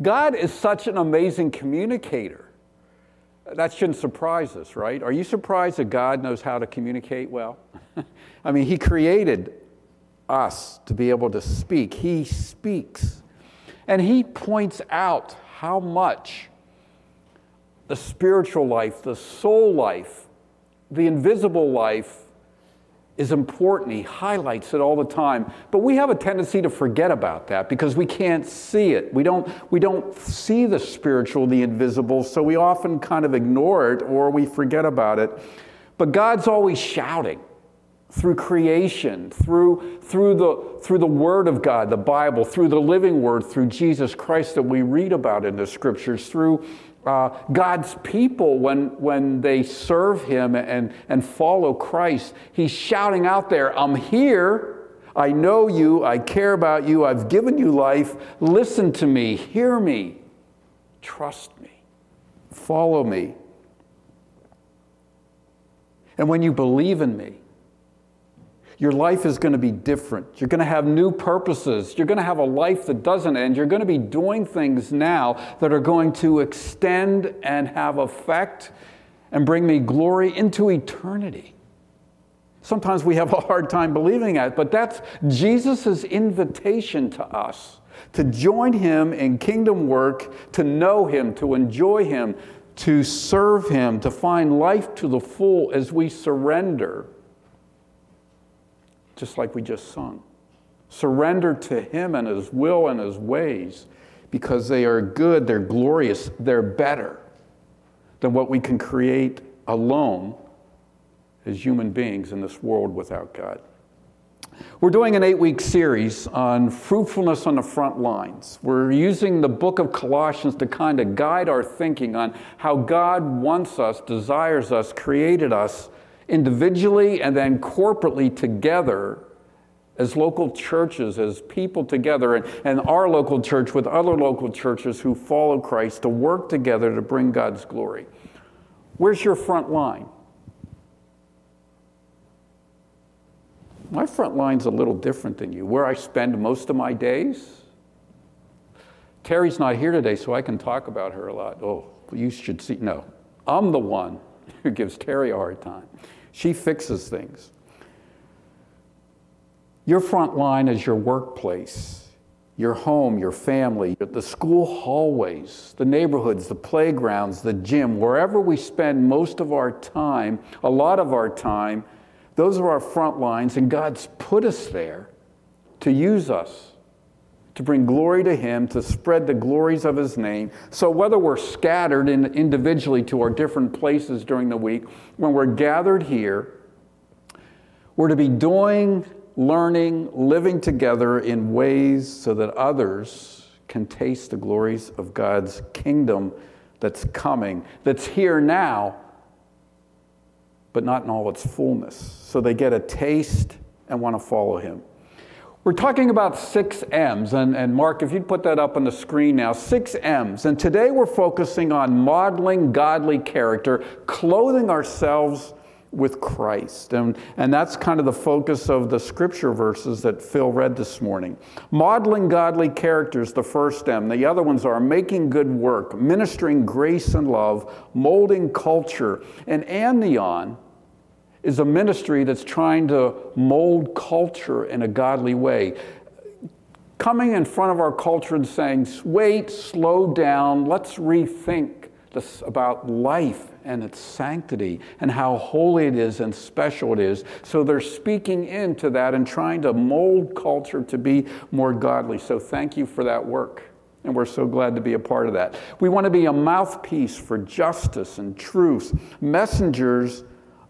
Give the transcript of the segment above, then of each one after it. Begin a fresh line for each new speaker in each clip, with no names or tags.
God is such an amazing communicator. That shouldn't surprise us, right? Are you surprised that God knows how to communicate well? I mean, He created us to be able to speak. He speaks. And He points out how much the spiritual life, the soul life, the invisible life is important. He highlights it all the time. But we have a tendency to forget about that because we can't see it. We don't, we don't see the spiritual, the invisible, so we often kind of ignore it or we forget about it. But God's always shouting through creation, through, through, the, through the Word of God, the Bible, through the living Word, through Jesus Christ that we read about in the Scriptures, through uh, God's people, when, when they serve Him and, and follow Christ, He's shouting out there, I'm here. I know you. I care about you. I've given you life. Listen to me. Hear me. Trust me. Follow me. And when you believe in me, your life is going to be different. You're going to have new purposes. You're going to have a life that doesn't end. You're going to be doing things now that are going to extend and have effect and bring me glory into eternity. Sometimes we have a hard time believing that, but that's Jesus' invitation to us to join him in kingdom work, to know him, to enjoy him, to serve him, to find life to the full as we surrender just like we just sung. Surrender to Him and His will and His ways because they are good, they're glorious, they're better than what we can create alone as human beings in this world without God. We're doing an eight week series on fruitfulness on the front lines. We're using the book of Colossians to kind of guide our thinking on how God wants us, desires us, created us individually and then corporately together as local churches, as people together, and, and our local church with other local churches who follow Christ to work together to bring God's glory. Where's your front line? My front line's a little different than you. Where I spend most of my days. Terry's not here today, so I can talk about her a lot. Oh, you should see. No, I'm the one who gives Terry a hard time. She fixes things. Your front line is your workplace, your home, your family, the school hallways, the neighborhoods, the playgrounds, the gym, wherever we spend most of our time, a lot of our time, those are our front lines, and God's put us there to use us to bring glory to Him, to spread the glories of His name. So, whether we're scattered in individually to our different places during the week, when we're gathered here, we're to be doing, learning, living together in ways so that others can taste the glories of God's kingdom that's coming, that's here now, but not in all its fullness. So they get a taste and want to follow Him. We're talking about six M's, and, and Mark, if you'd put that up on the screen now, six M's. And today we're focusing on modeling godly character, clothing ourselves with Christ. And, and that's kind of the focus of the scripture verses that Phil read this morning. Modeling godly character is the first M. The other ones are making good work, ministering grace and love, molding culture, and Amnion is a ministry that's trying to mold culture in a godly way. Coming in front of our culture and saying, wait, slow down, let's rethink this about life and its sanctity and how holy it is and special it is. So they're speaking into that and trying to mold culture to be more godly. So thank you for that work. And we're so glad to be a part of that. We want to be a mouthpiece for justice and truth, messengers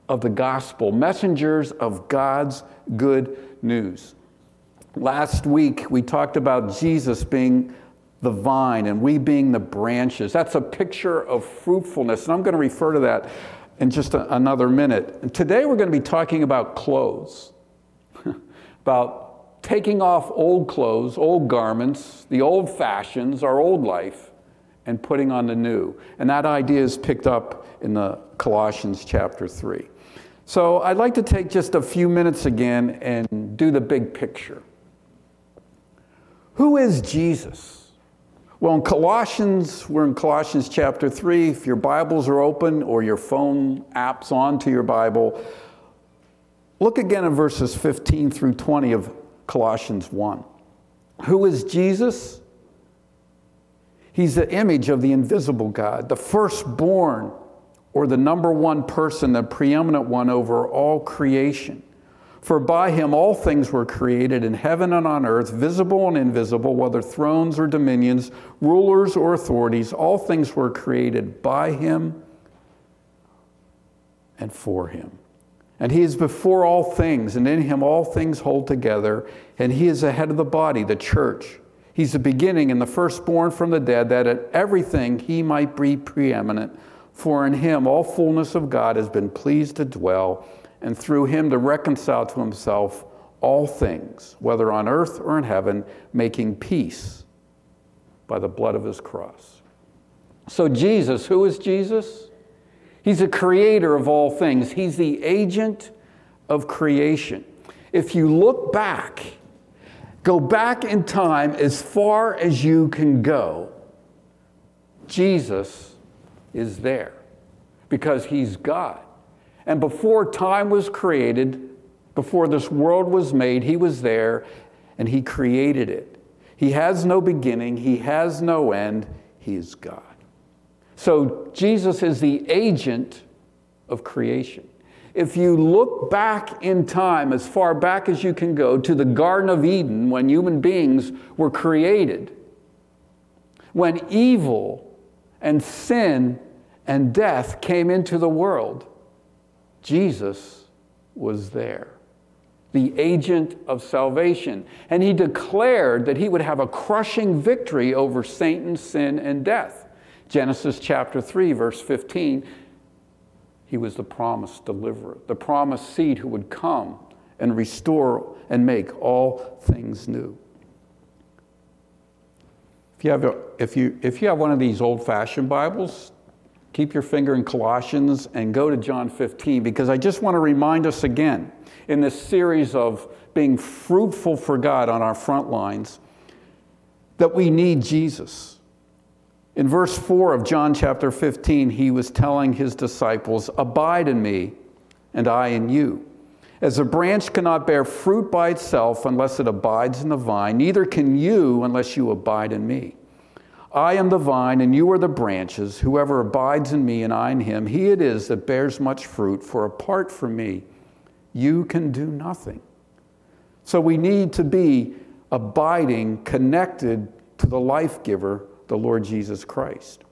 of the gospel, messengers of God's good news. Last week, we talked about Jesus being the vine and we being the branches. That's a picture of fruitfulness, and I'm going to refer to that in just a, another minute. And today, we're going to be talking about clothes, about taking off old clothes, old garments, the old fashions, our old life, and putting on the new. And that idea is picked up in the Colossians chapter 3. So I'd like to take just a few minutes again and do the big picture. Who is Jesus? Well, in Colossians, we're in Colossians chapter 3. If your Bibles are open or your phone app's on to your Bible, look again at verses 15 through 20 of Colossians 1. Who is Jesus? He's the image of the invisible God, the firstborn or the number one person, the preeminent one over all creation. For by him all things were created in heaven and on earth, visible and invisible, whether thrones or dominions, rulers or authorities, all things were created by him and for him. And he is before all things, and in him all things hold together, and he is the head of the body, the church. He's the beginning and the firstborn from the dead, that at everything he might be preeminent. For in him all fullness of God has been pleased to dwell and through him to reconcile to himself all things, whether on earth or in heaven, making peace by the blood of his cross. So, Jesus, who is Jesus? He's the creator of all things, he's the agent of creation. If you look back, go back in time as far as you can go, Jesus is there because he's God. And before time was created, before this world was made, He was there and He created it. He has no beginning, He has no end, He is God. So Jesus is the agent of creation. If you look back in time, as far back as you can go, to the Garden of Eden when human beings were created, when evil and sin and death came into the world, Jesus was there, the agent of salvation. And he declared that he would have a crushing victory over Satan, sin, and death. Genesis chapter 3, verse 15. He was the promised deliverer, the promised seed who would come and restore and make all things new. If you have, a, if you, if you have one of these old fashioned Bibles, keep your finger in Colossians and go to John 15 because I just want to remind us again in this series of being fruitful for God on our front lines that we need Jesus. In verse 4 of John chapter 15, he was telling his disciples, Abide in me, and I in you. As a branch cannot bear fruit by itself unless it abides in the vine, neither can you unless you abide in me. I am the vine, and you are the branches. Whoever abides in me and I in him, he it is that bears much fruit, for apart from me, you can do nothing. So we need to be abiding, connected to the life giver, the Lord Jesus Christ.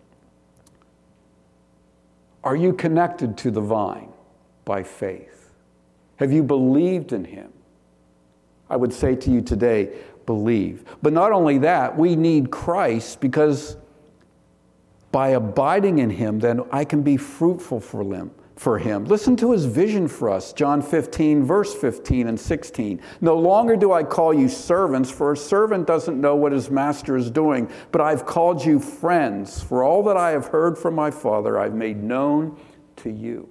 Are you connected to the vine by faith? Have you believed in him? I would say to you today, believe. But not only that, we need Christ because by abiding in him, then I can be fruitful for him. For him. Listen to his vision for us, John 15, verse 15 and 16. No longer do I call you servants, for a servant doesn't know what his master is doing, but I've called you friends, for all that I have heard from my Father I've made known to you.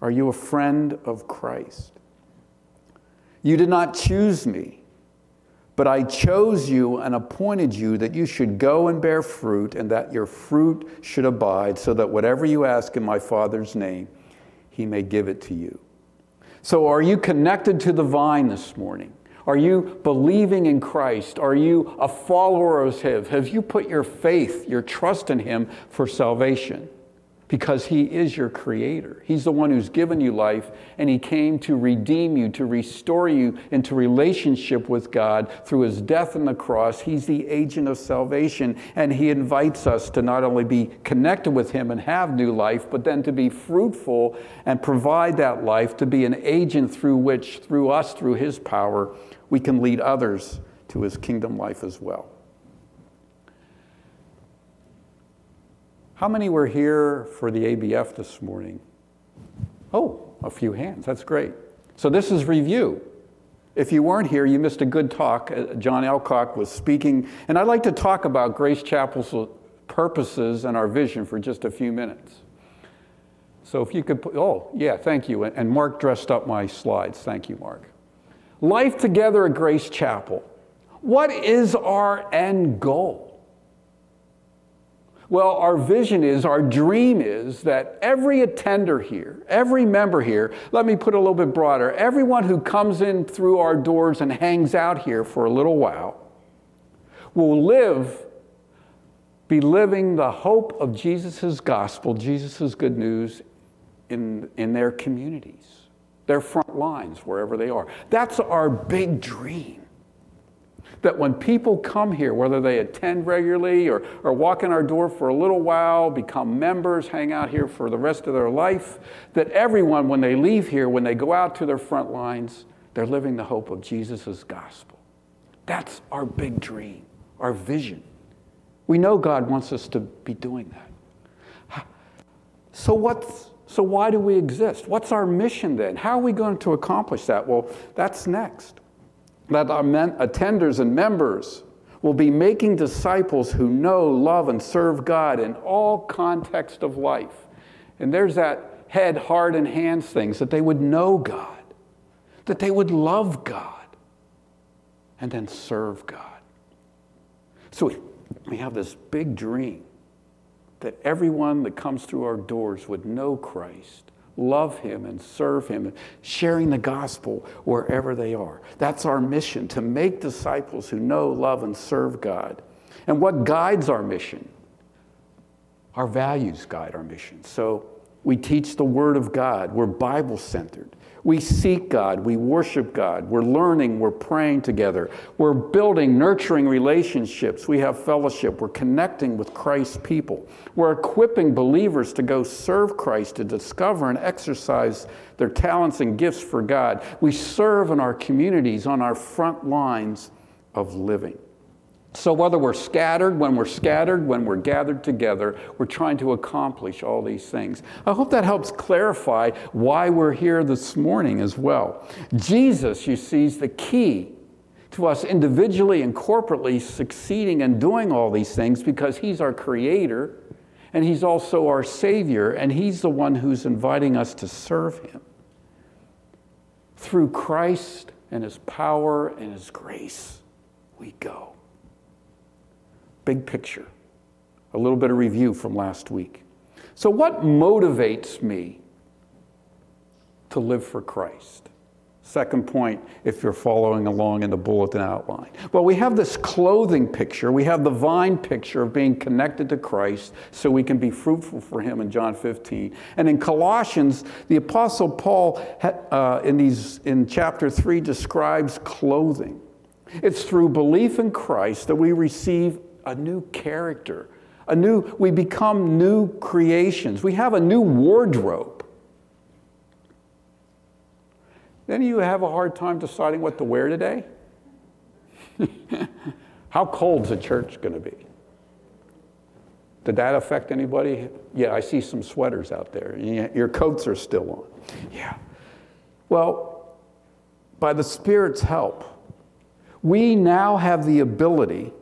Are you a friend of Christ? You did not choose me, but I chose you and appointed you that you should go and bear fruit, and that your fruit should abide, so that whatever you ask in my Father's name, he may give it to you. So, are you connected to the vine this morning? Are you believing in Christ? Are you a follower of His? Have you put your faith, your trust in Him for salvation? Because He is your creator. He's the one who's given you life, and He came to redeem you, to restore you into relationship with God through His death on the cross. He's the agent of salvation, and He invites us to not only be connected with Him and have new life, but then to be fruitful and provide that life, to be an agent through which, through us, through His power, we can lead others to His kingdom life as well. How many were here for the ABF this morning? Oh, a few hands. That's great. So this is review. If you weren't here, you missed a good talk. Uh, John Alcock was speaking, and I'd like to talk about Grace Chapel's purposes and our vision for just a few minutes. So if you could put, oh, yeah, thank you. And Mark dressed up my slides. Thank you, Mark. Life together at Grace Chapel. What is our end goal? Well, our vision is, our dream is that every attender here, every member here, let me put it a little bit broader, everyone who comes in through our doors and hangs out here for a little while will live, be living the hope of Jesus' gospel, Jesus' good news in, in their communities, their front lines, wherever they are. That's our big dream that when people come here, whether they attend regularly or, or walk in our door for a little while, become members, hang out here for the rest of their life, that everyone, when they leave here, when they go out to their front lines, they're living the hope of Jesus' gospel. That's our big dream, our vision. We know God wants us to be doing that. So, what's, so why do we exist? What's our mission then? How are we going to accomplish that? Well, that's next that our men, attenders and members will be making disciples who know, love, and serve God in all context of life. And there's that head, heart, and hands things that they would know God, that they would love God, and then serve God. So we, we have this big dream that everyone that comes through our doors would know Christ love Him and serve Him, sharing the gospel wherever they are. That's our mission to make disciples who know, love, and serve God. And what guides our mission? Our values guide our mission. So we teach the Word of God, we're Bible centered. We seek God, we worship God, we're learning, we're praying together, we're building, nurturing relationships, we have fellowship, we're connecting with Christ's people, we're equipping believers to go serve Christ, to discover and exercise their talents and gifts for God. We serve in our communities on our front lines of living. So, whether we're scattered, when we're scattered, when we're gathered together, we're trying to accomplish all these things. I hope that helps clarify why we're here this morning as well. Jesus, you see, is the key to us individually and corporately succeeding and doing all these things because He's our Creator and He's also our Savior, and He's the one who's inviting us to serve Him. Through Christ and His power and His grace, we go big picture, a little bit of review from last week. So, what motivates me to live for Christ? Second point, if you're following along in the bulletin outline. Well, we have this clothing picture. We have the vine picture of being connected to Christ so we can be fruitful for Him in John 15. And in Colossians, the Apostle Paul, uh, in, these, in chapter 3, describes clothing. It's through belief in Christ that we receive a new character, a new, we become new creations. We have a new wardrobe. Then you have a hard time deciding what to wear today? How cold's the church going to be? Did that affect anybody? Yeah, I see some sweaters out there. Your coats are still on. Yeah. Well, by the Spirit's help, we now have the ability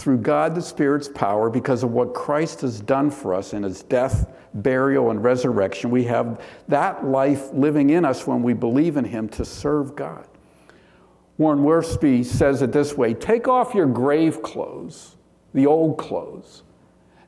through God the Spirit's power, because of what Christ has done for us in his death, burial, and resurrection, we have that life living in us when we believe in him to serve God. Warren Wiersbe says it this way take off your grave clothes, the old clothes,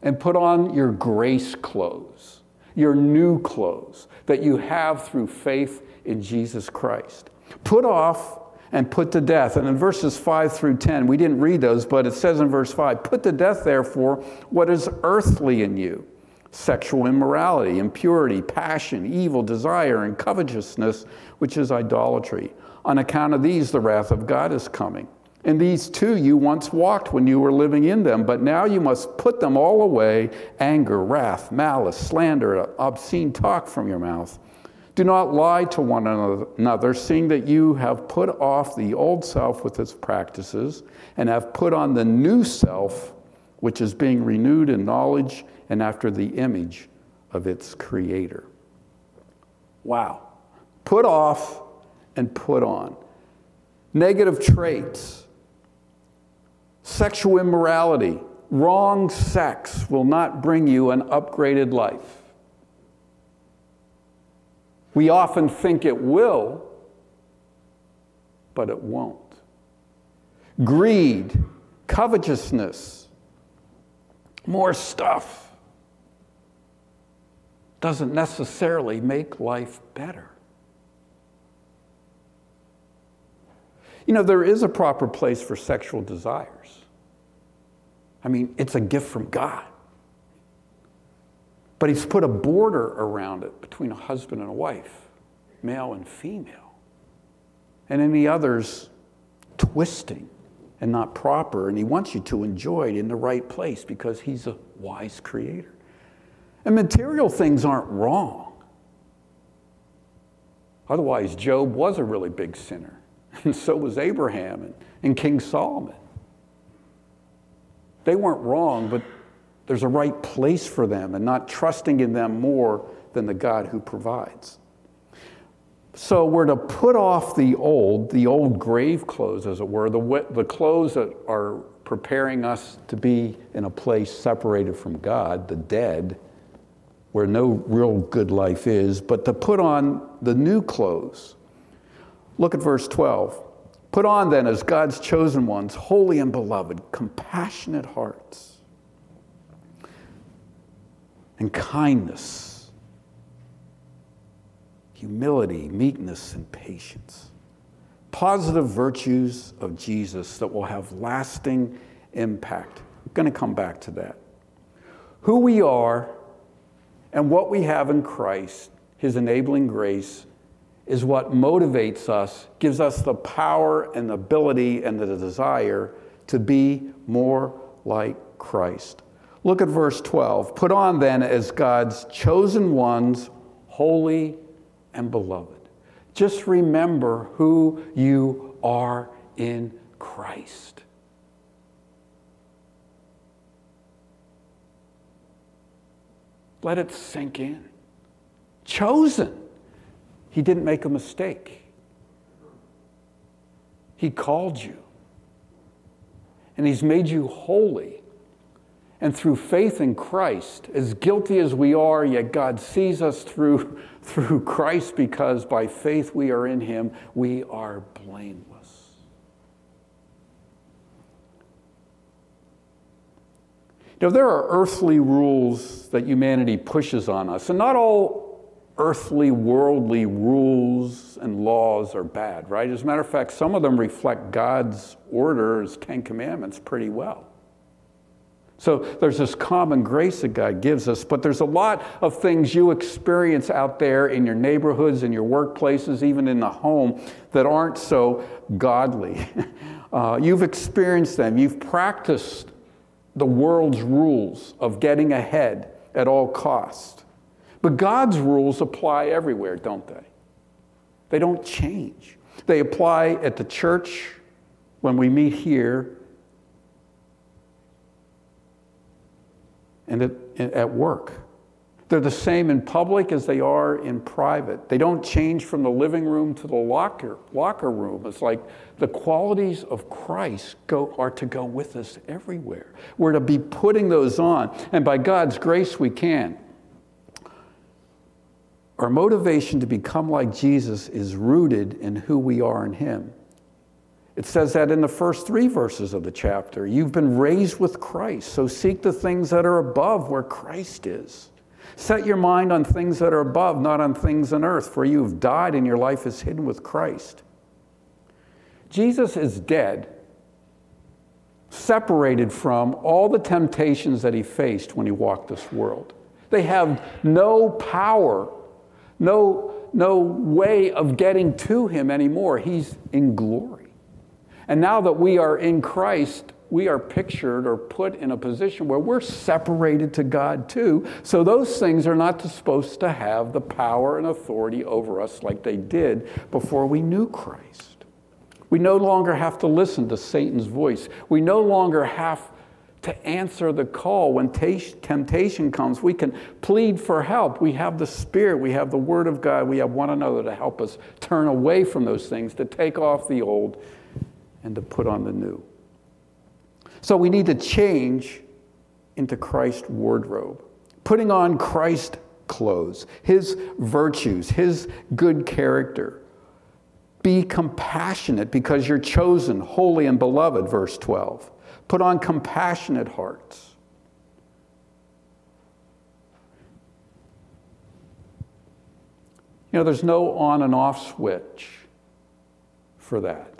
and put on your grace clothes, your new clothes that you have through faith in Jesus Christ. Put off and put to death. And in verses 5 through 10, we didn't read those, but it says in verse 5 Put to death, therefore, what is earthly in you sexual immorality, impurity, passion, evil desire, and covetousness, which is idolatry. On account of these, the wrath of God is coming. And these too you once walked when you were living in them, but now you must put them all away anger, wrath, malice, slander, obscene talk from your mouth. Do not lie to one another, seeing that you have put off the old self with its practices and have put on the new self, which is being renewed in knowledge and after the image of its creator. Wow. Put off and put on. Negative traits, sexual immorality, wrong sex will not bring you an upgraded life. We often think it will, but it won't. greed, covetousness, more stuff doesn't necessarily make life better. You know, there is a proper place for sexual desires. I mean, it's a gift from God. But He's put a border around it between a husband and a wife, male and female. And any others twisting and not proper. And He wants you to enjoy it in the right place because He's a wise creator. And material things aren't wrong. Otherwise, Job was a really big sinner. And so was Abraham and, and King Solomon. They weren't wrong, but there's a right place for them and not trusting in them more than the God who provides. So we're to put off the old, the old grave clothes, as it were, the, the clothes that are preparing us to be in a place separated from God, the dead, where no real good life is, but to put on the new clothes Look at verse 12. Put on then as God's chosen ones, holy and beloved, compassionate hearts, and kindness, humility, meekness, and patience. Positive virtues of Jesus that will have lasting impact. I'm going to come back to that. Who we are and what we have in Christ, His enabling grace, is what motivates us, gives us the power and the ability and the desire to be more like Christ. Look at verse 12. Put on then as God's chosen ones, holy and beloved. Just remember who you are in Christ. Let it sink in. Chosen. He didn't make a mistake. He called you. And He's made you holy. And through faith in Christ, as guilty as we are, yet God sees us through, through Christ because by faith we are in Him, we are blameless. Now, there are earthly rules that humanity pushes on us, and not all earthly, worldly rules and laws are bad, right? As a matter of fact, some of them reflect God's order as Ten Commandments pretty well. So there's this common grace that God gives us, but there's a lot of things you experience out there in your neighborhoods, in your workplaces, even in the home that aren't so godly. Uh, you've experienced them, you've practiced the world's rules of getting ahead at all costs. But God's rules apply everywhere, don't they? They don't change. They apply at the church when we meet here and at, at work. They're the same in public as they are in private. They don't change from the living room to the locker, locker room. It's like the qualities of Christ go, are to go with us everywhere. We're to be putting those on. And by God's grace, we can. Our motivation to become like Jesus is rooted in who we are in Him. It says that in the first three verses of the chapter. You've been raised with Christ, so seek the things that are above where Christ is. Set your mind on things that are above, not on things on earth, for you have died and your life is hidden with Christ. Jesus is dead, separated from all the temptations that he faced when he walked this world. They have no power no, no way of getting to him anymore. He's in glory. And now that we are in Christ, we are pictured or put in a position where we're separated to God too. So those things are not supposed to have the power and authority over us like they did before we knew Christ. We no longer have to listen to Satan's voice. We no longer have to answer the call when temptation comes. We can plead for help. We have the Spirit, we have the Word of God, we have one another to help us turn away from those things, to take off the old and to put on the new. So we need to change into Christ's wardrobe, putting on Christ clothes, his virtues, his good character, Be compassionate because you're chosen, holy, and beloved, verse 12. Put on compassionate hearts. You know, there's no on and off switch for that.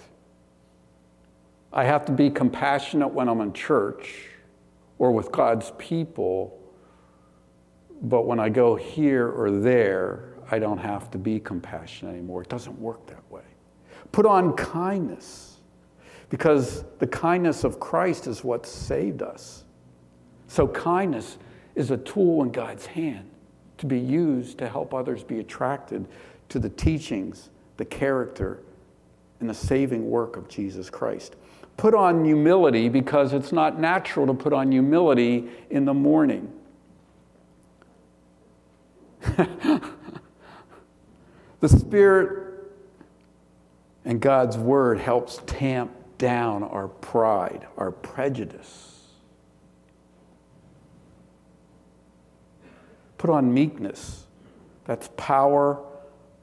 I have to be compassionate when I'm in church or with God's people, but when I go here or there, I don't have to be compassionate anymore. It doesn't work that way. Put on kindness because the kindness of Christ is what saved us. So, kindness is a tool in God's hand to be used to help others be attracted to the teachings, the character, and the saving work of Jesus Christ. Put on humility because it's not natural to put on humility in the morning. the Spirit and God's Word helps tamp down our pride, our prejudice. Put on meekness. That's power.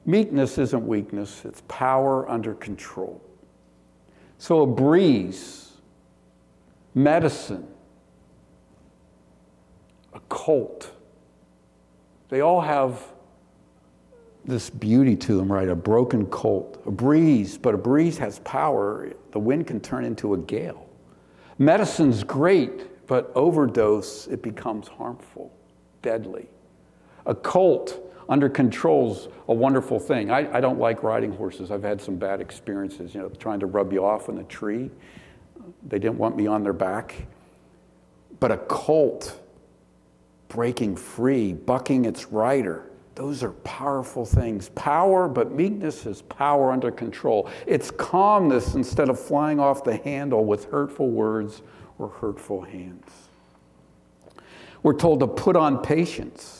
Meekness isn't weakness, it's power under control. So, a breeze, medicine, a cult, they all have this beauty to them, right? A broken colt, a breeze, but a breeze has power. The wind can turn into a gale. Medicine's great, but overdose, it becomes harmful, deadly. A colt under control's a wonderful thing. I, I don't like riding horses. I've had some bad experiences, you know, trying to rub you off in a tree. They didn't want me on their back. But a colt breaking free, bucking its rider, those are powerful things. Power, but meekness is power under control. It's calmness instead of flying off the handle with hurtful words or hurtful hands. We're told to put on patience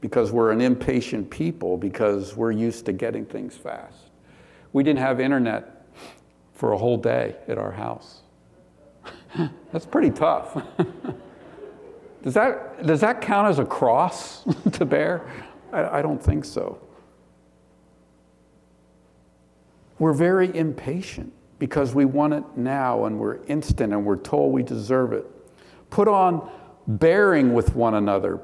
because we're an impatient people, because we're used to getting things fast. We didn't have internet for a whole day at our house. That's pretty tough. does, that, does that count as a cross to bear? I, I don't think so. We're very impatient because we want it now and we're instant and we're told we deserve it. Put on bearing with one another.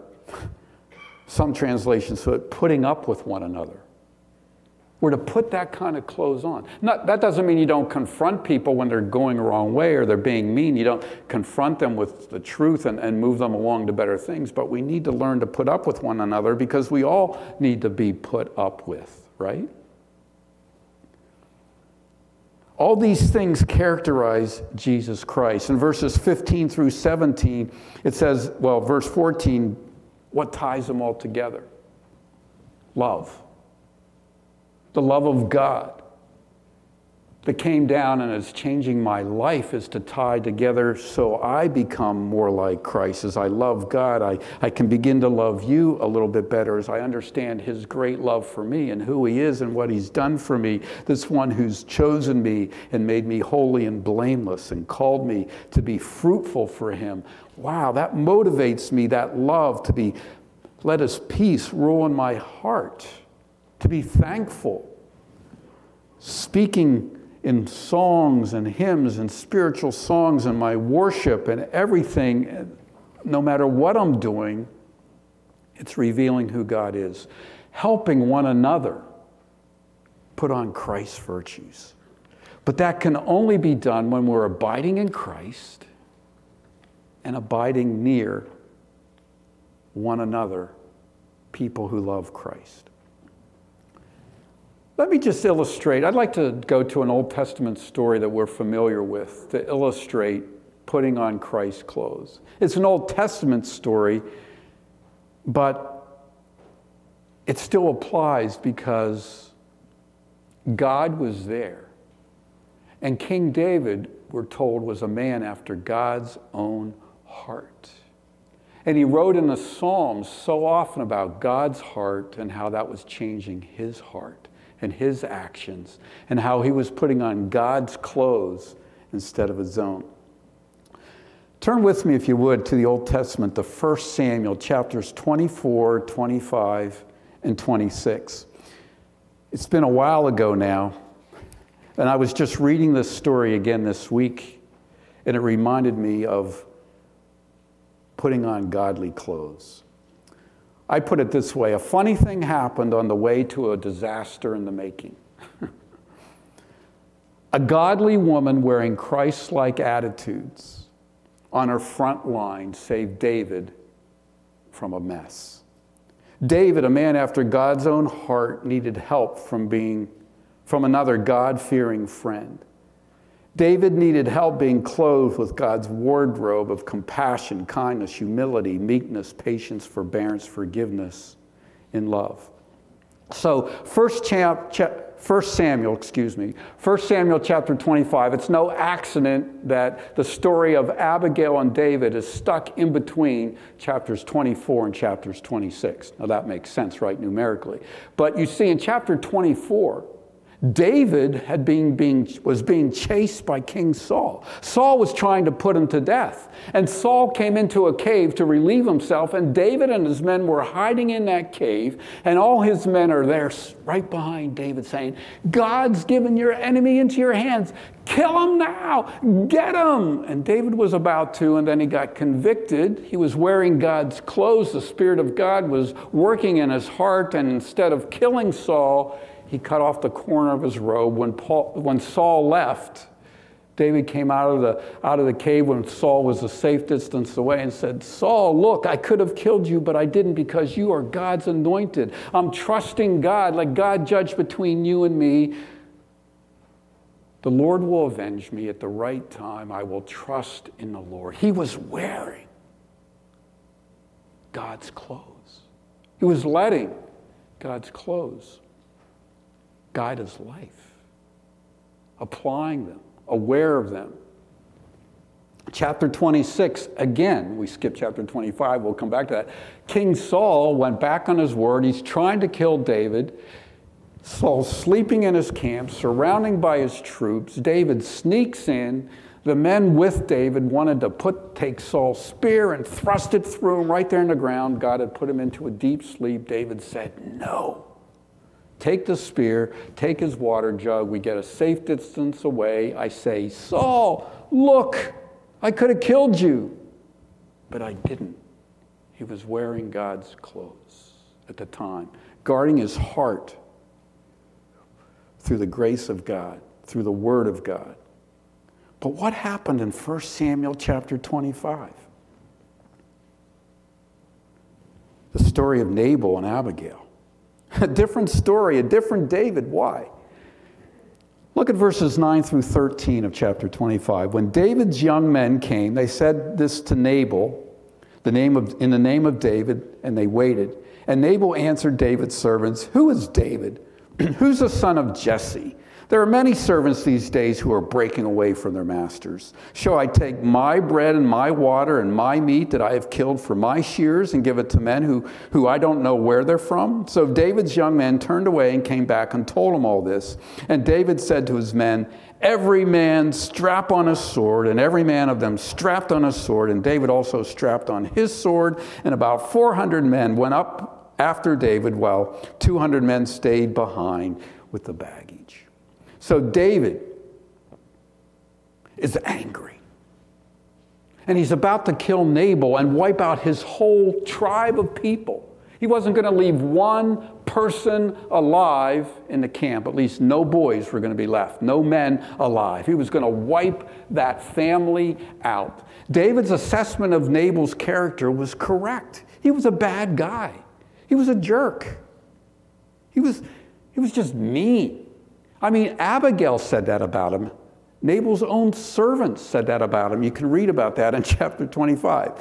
Some translations put putting up with one another. We're to put that kind of clothes on. Not, that doesn't mean you don't confront people when they're going the wrong way or they're being mean. You don't confront them with the truth and, and move them along to better things. But we need to learn to put up with one another because we all need to be put up with, right? All these things characterize Jesus Christ. In verses 15 through 17, it says, well, verse 14, what ties them all together? Love. The love of God that came down and is changing my life is to tie together so I become more like Christ. As I love God, I, I can begin to love you a little bit better as I understand His great love for me and who He is and what He's done for me. This one who's chosen me and made me holy and blameless and called me to be fruitful for Him. Wow, that motivates me, that love to be, let His peace rule in my heart, to be thankful, speaking in songs and hymns and spiritual songs and my worship and everything, no matter what I'm doing, it's revealing who God is. Helping one another put on Christ's virtues. But that can only be done when we're abiding in Christ and abiding near one another, people who love Christ. Let me just illustrate. I'd like to go to an Old Testament story that we're familiar with to illustrate putting on Christ's clothes. It's an Old Testament story, but it still applies because God was there. And King David, we're told, was a man after God's own heart. And he wrote in the Psalms so often about God's heart and how that was changing his heart and his actions and how he was putting on God's clothes instead of his own. Turn with me, if you would, to the Old Testament, the 1 Samuel, chapters 24, 25, and 26. It's been a while ago now, and I was just reading this story again this week, and it reminded me of putting on godly clothes. I put it this way a funny thing happened on the way to a disaster in the making. a godly woman wearing Christ like attitudes on her front line saved David from a mess. David, a man after God's own heart, needed help from being from another God-fearing friend. David needed help being clothed with God's wardrobe of compassion, kindness, humility, meekness, patience, forbearance, forgiveness, in love. So, first, first Samuel, excuse me, First Samuel chapter 25, it's no accident that the story of Abigail and David is stuck in between chapters 24 and chapters 26. Now, that makes sense, right, numerically. But you see, in chapter 24, David had been being, was being chased by King Saul. Saul was trying to put him to death. And Saul came into a cave to relieve himself, and David and his men were hiding in that cave, and all his men are there right behind David saying, God's given your enemy into your hands. Kill him now. Get him. And David was about to, and then he got convicted. He was wearing God's clothes. The Spirit of God was working in his heart, and instead of killing Saul, he cut off the corner of his robe. When, Paul, when Saul left, David came out of, the, out of the cave when Saul was a safe distance away and said, Saul, look, I could have killed you, but I didn't because you are God's anointed. I'm trusting God. Let God judge between you and me. The Lord will avenge me at the right time. I will trust in the Lord. He was wearing God's clothes, he was letting God's clothes guide his life, applying them, aware of them. Chapter 26, again, we skip chapter 25, we'll come back to that. King Saul went back on his word. He's trying to kill David. Saul's sleeping in his camp, surrounded by his troops. David sneaks in. The men with David wanted to put, take Saul's spear and thrust it through him right there in the ground. God had put him into a deep sleep. David said, No. Take the spear, take his water jug. We get a safe distance away. I say, Saul, look, I could have killed you. But I didn't. He was wearing God's clothes at the time, guarding his heart through the grace of God, through the word of God. But what happened in 1 Samuel chapter 25? The story of Nabal and Abigail. A different story, a different David. Why? Look at verses 9 through 13 of chapter 25. When David's young men came, they said this to Nabal, the name of, in the name of David, and they waited. And Nabal answered David's servants, Who is David? Who's the son of Jesse? There are many servants these days who are breaking away from their masters. Shall I take my bread and my water and my meat that I have killed for my shears and give it to men who, who I don't know where they're from? So David's young men turned away and came back and told him all this. And David said to his men, Every man strap on a sword, and every man of them strapped on a sword. And David also strapped on his sword, and about 400 men went up after David, while 200 men stayed behind with the baggage. So David is angry. And he's about to kill Nabal and wipe out his whole tribe of people. He wasn't going to leave one person alive in the camp. At least no boys were going to be left, no men alive. He was going to wipe that family out. David's assessment of Nabal's character was correct. He was a bad guy, he was a jerk. He was, he was just mean. I mean, Abigail said that about him. Nabal's own servants said that about him. You can read about that in chapter 25.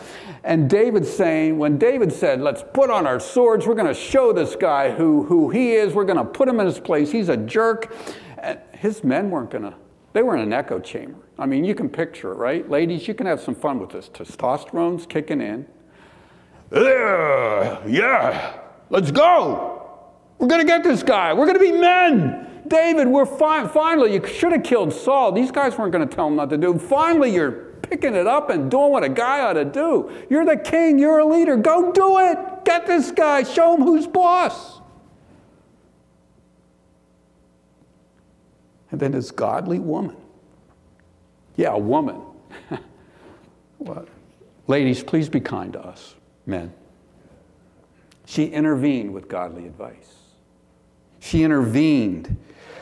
And David saying, when David said, Let's put on our swords, we're going to show this guy who, who he is, we're going to put him in his place, he's a jerk. And his men weren't going to, they were in an echo chamber. I mean, you can picture it, right? Ladies, you can have some fun with this. Testosterone's kicking in. Yeah, yeah, let's go. We're going to get this guy. We're going to be men. David, we're fi- finally, you should have killed Saul. These guys weren't going to tell him not to do. Finally, you're picking it up and doing what a guy ought to do. You're the king, you're a leader. Go do it. Get this guy, show him who's boss. And then this godly woman. Yeah, a woman. what? Ladies, please be kind to us, men. She intervened with godly advice. She intervened.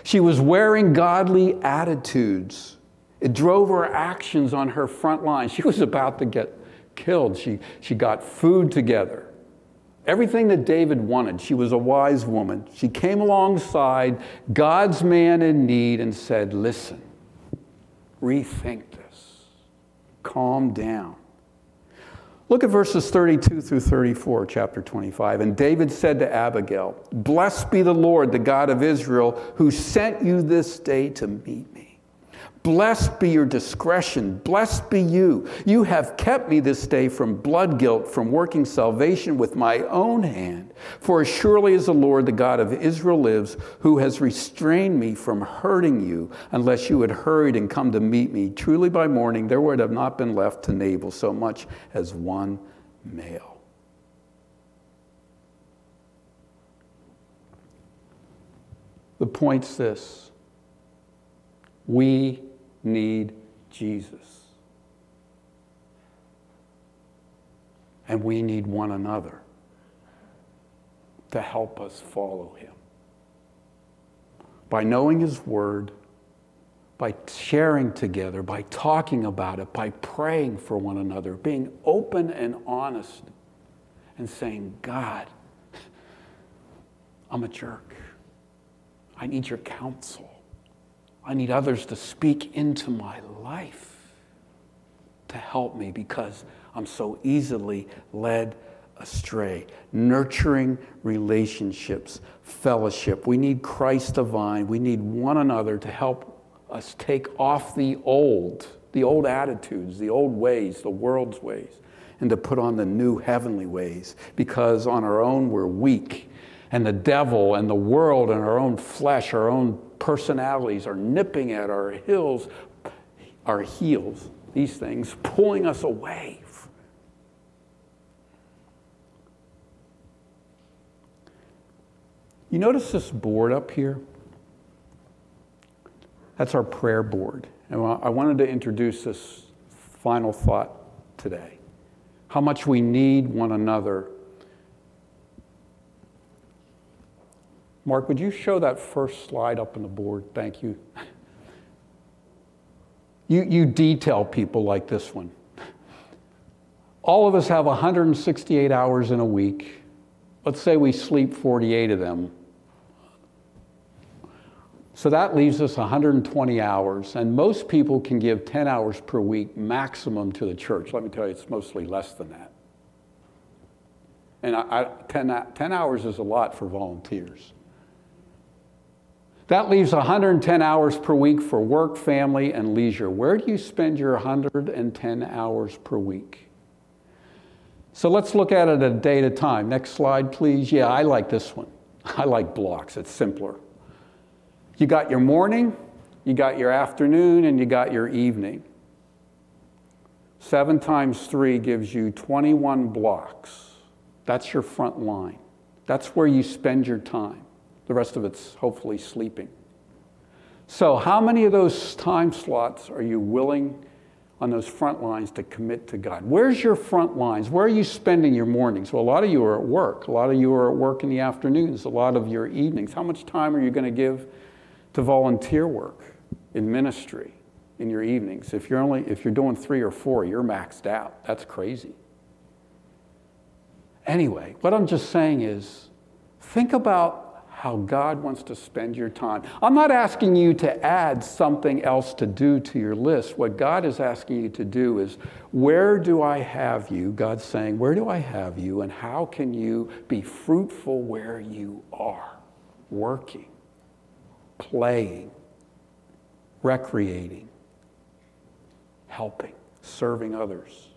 She was wearing godly attitudes. It drove her actions on her front line. She was about to get killed. She, she got food together. Everything that David wanted. She was a wise woman. She came alongside God's man in need and said, Listen, rethink this, calm down. Look at verses 32 through 34, chapter 25. And David said to Abigail, Blessed be the Lord, the God of Israel, who sent you this day to meet me. Blessed be your discretion. Blessed be you. You have kept me this day from blood guilt, from working salvation with my own hand. For as surely as the Lord, the God of Israel, lives, who has restrained me from hurting you, unless you had hurried and come to meet me, truly by morning there would have not been left to Nabal so much as one male. The point's this we need Jesus. And we need one another to help us follow him. By knowing his word, by sharing together, by talking about it, by praying for one another, being open and honest, and saying, God, I'm a jerk. I need your counsel. I need others to speak into my life to help me because I'm so easily led astray. Nurturing relationships, fellowship. We need Christ divine. We need one another to help us take off the old, the old attitudes, the old ways, the world's ways, and to put on the new heavenly ways because on our own we're weak. And the devil and the world and our own flesh, our own personalities are nipping at our heels, our heels, these things, pulling us away. You notice this board up here? That's our prayer board. And I wanted to introduce this final thought today. How much we need one another Mark, would you show that first slide up on the board? Thank you. You, you detail people like this one. All of us have 168 hours in a week. Let's say we sleep 48 of them. So that leaves us 120 hours, and most people can give 10 hours per week maximum to the church. Let me tell you, it's mostly less than that. And I, I, 10, 10 hours is a lot for volunteers. That leaves 110 hours per week for work, family, and leisure. Where do you spend your 110 hours per week? So let's look at it a day at a time. Next slide, please. Yeah, I like this one. I like blocks, it's simpler. You got your morning, you got your afternoon, and you got your evening. Seven times three gives you 21 blocks. That's your front line. That's where you spend your time. The rest of it's hopefully sleeping. So, how many of those time slots are you willing on those front lines to commit to God? Where's your front lines? Where are you spending your mornings? Well, a lot of you are at work. A lot of you are at work in the afternoons, a lot of your evenings. How much time are you going to give to volunteer work in ministry in your evenings? If you're only if you're doing 3 or 4, you're maxed out. That's crazy. Anyway, what I'm just saying is think about how God wants to spend your time. I'm not asking you to add something else to do to your list. What God is asking you to do is where do I have you? God's saying, where do I have you? And how can you be fruitful where you are? Working, playing, recreating, helping, serving others.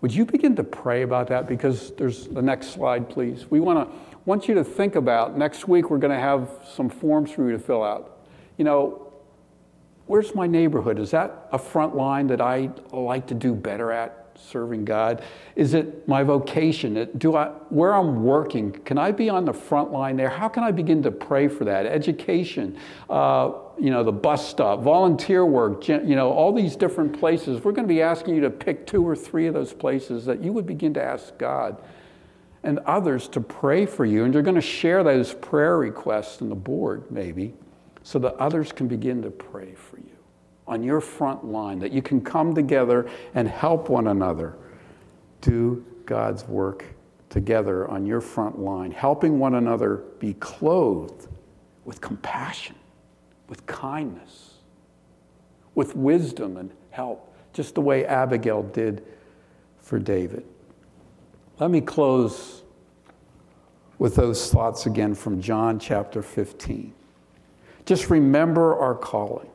Would you begin to pray about that? Because there's the next slide, please. We want to want you to think about next week, we're going to have some forms for you to fill out. You know, where's my neighborhood? Is that a front line that I like to do better at? serving God? Is it my vocation? Do I, where I'm working, can I be on the front line there? How can I begin to pray for that? Education, uh, you know, the bus stop, volunteer work, you know, all these different places. We're going to be asking you to pick two or three of those places that you would begin to ask God and others to pray for you. And you're going to share those prayer requests in the board, maybe, so that others can begin to pray for you on your front line, that you can come together and help one another do God's work together on your front line, helping one another be clothed with compassion, with kindness, with wisdom and help, just the way Abigail did for David. Let me close with those thoughts again from John chapter 15. Just remember our calling.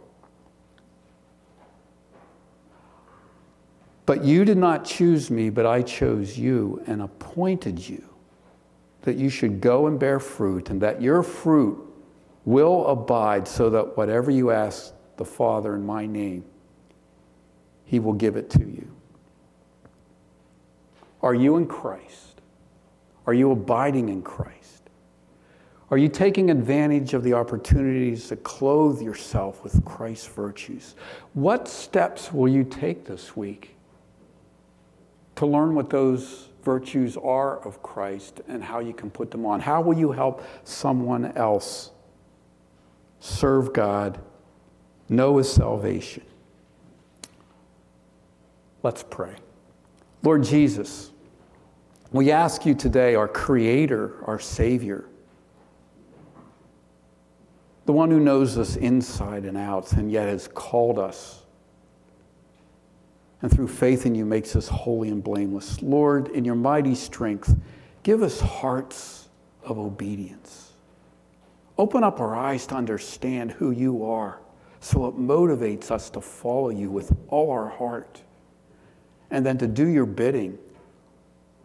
But you did not choose me, but I chose you and appointed you that you should go and bear fruit, and that your fruit will abide, so that whatever you ask the Father in my name, he will give it to you. Are you in Christ? Are you abiding in Christ? Are you taking advantage of the opportunities to clothe yourself with Christ's virtues? What steps will you take this week to learn what those virtues are of Christ and how you can put them on. How will you help someone else serve God, know His salvation? Let's pray. Lord Jesus, we ask you today, our Creator, our Savior, the one who knows us inside and out and yet has called us and through faith in you makes us holy and blameless. Lord, in your mighty strength, give us hearts of obedience. Open up our eyes to understand who you are so it motivates us to follow you with all our heart and then to do your bidding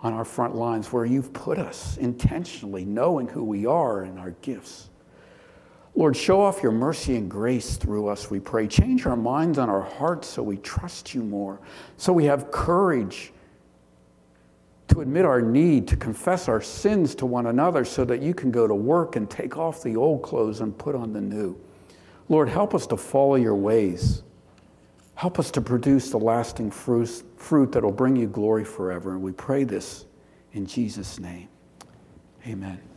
on our front lines where you've put us intentionally, knowing who we are and our gifts. Lord, show off your mercy and grace through us, we pray. Change our minds and our hearts so we trust you more, so we have courage to admit our need, to confess our sins to one another, so that you can go to work and take off the old clothes and put on the new. Lord, help us to follow your ways. Help us to produce the lasting fruit, fruit that will bring you glory forever. And we pray this in Jesus' name. Amen.